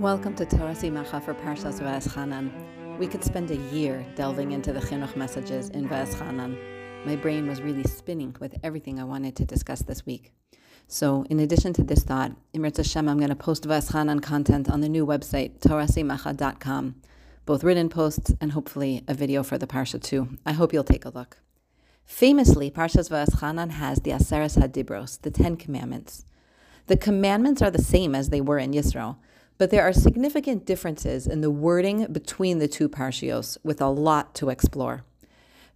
Welcome to Torah Simacha for Parshas Va'eschanan. We could spend a year delving into the chinuch messages in Va'eschanan. My brain was really spinning with everything I wanted to discuss this week. So, in addition to this thought, Im yirtzeh Hashem, I'm going to post Va'eschanan content on the new website, torahsimacha.com, both written posts and hopefully a video for the Parsha too. I hope you'll take a look. Famously, Parshas Va'eschanan has the Aseres Hadibros, the Ten Commandments. The commandments are the same as they were in Yisro, but there are significant differences in the wording between the two parshios, with a lot to explore.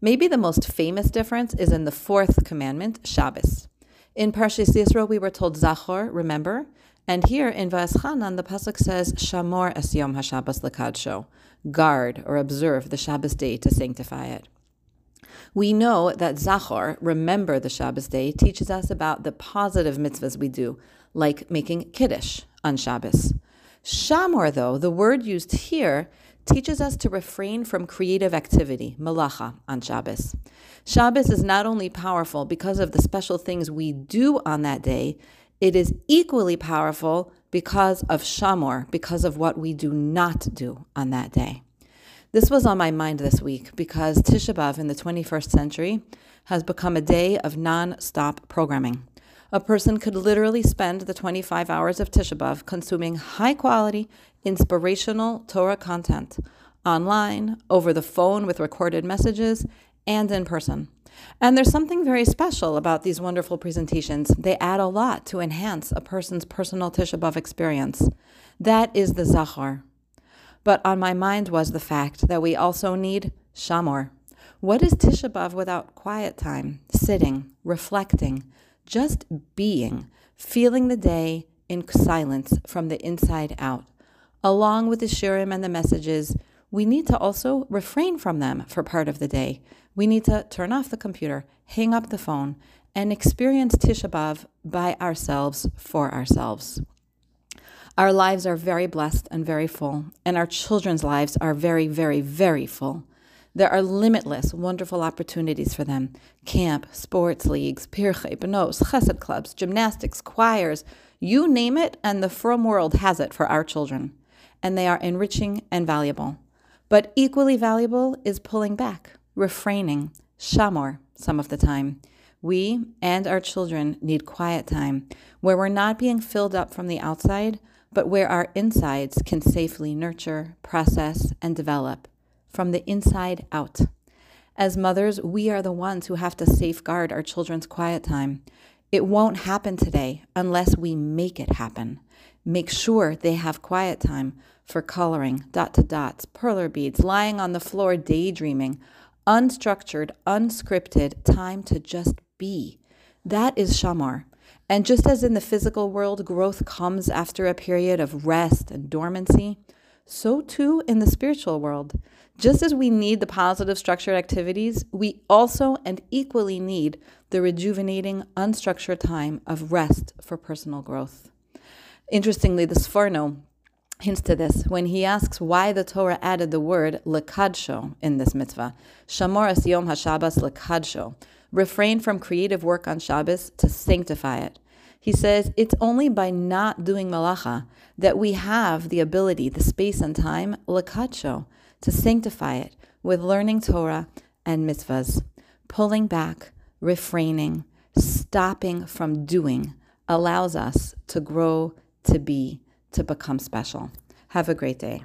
Maybe the most famous difference is in the fourth commandment, Shabbos. In Parshas Yisro, we were told Zachor, remember, and here in Va'eschanan, the pasuk says Shamor es Yom HaShabbos lekadsho, guard or observe the Shabbos day to sanctify it. We know that Zachor, remember the Shabbos day, teaches us about the positive mitzvahs we do, like making kiddush on Shabbos. Shamor, though, the word used here, teaches us to refrain from creative activity, malacha, on Shabbos. Shabbos is not only powerful because of the special things we do on that day, it is equally powerful because of Shamor, because of what we do not do on that day. This was on my mind this week because Tisha B'Av in the 21st century has become a day of non stop programming a person could literally spend the 25 hours of Tisha B'Av consuming high quality, inspirational Torah content online, over the phone with recorded messages, and in person. And there's something very special about these wonderful presentations. They add a lot to enhance a person's personal Tisha B'Av experience. That is the Zachor. But on my mind was the fact that we also need Shamor. What is Tisha B'Av without quiet time, sitting, reflecting, just being, feeling the day in silence from the inside out. Along with the shiurim and the messages, we need to also refrain from them for part of the day. We need to turn off the computer, hang up the phone, and experience Tisha B'Av by ourselves for ourselves. Our lives are very blessed and very full, and our children's lives are very, very, very full. There are limitless, wonderful opportunities for them camp, sports leagues, pirchei, benos, chesed clubs, gymnastics, choirs, you name it, and the frum world has it for our children. And they are enriching and valuable. But equally valuable is pulling back, refraining, shamor some of the time. We and our children need quiet time where we're not being filled up from the outside, but where our insides can safely nurture, process, and develop from the inside out. As mothers, we are the ones who have to safeguard our children's quiet time. It won't happen today unless we make it happen. Make sure they have quiet time for coloring, dot to dots, perler beads, lying on the floor daydreaming, unstructured, unscripted time to just be. That is shamar. And just as in the physical world, growth comes after a period of rest and dormancy, so too in the spiritual world. Just as we need the positive structured activities, we also and equally need the rejuvenating, unstructured time of rest for personal growth. Interestingly, the Sforno hints to this when he asks why the Torah added the word lekadsho in this mitzvah. Shamor es yom hashabbos lekadsho. Refrain from creative work on Shabbos to sanctify it. He says it's only by not doing malacha that we have the ability, the space and time, lakacho, to sanctify it with learning Torah and mitzvahs, pulling back, refraining, stopping from doing allows us to grow, to be, to become special. Have a great day.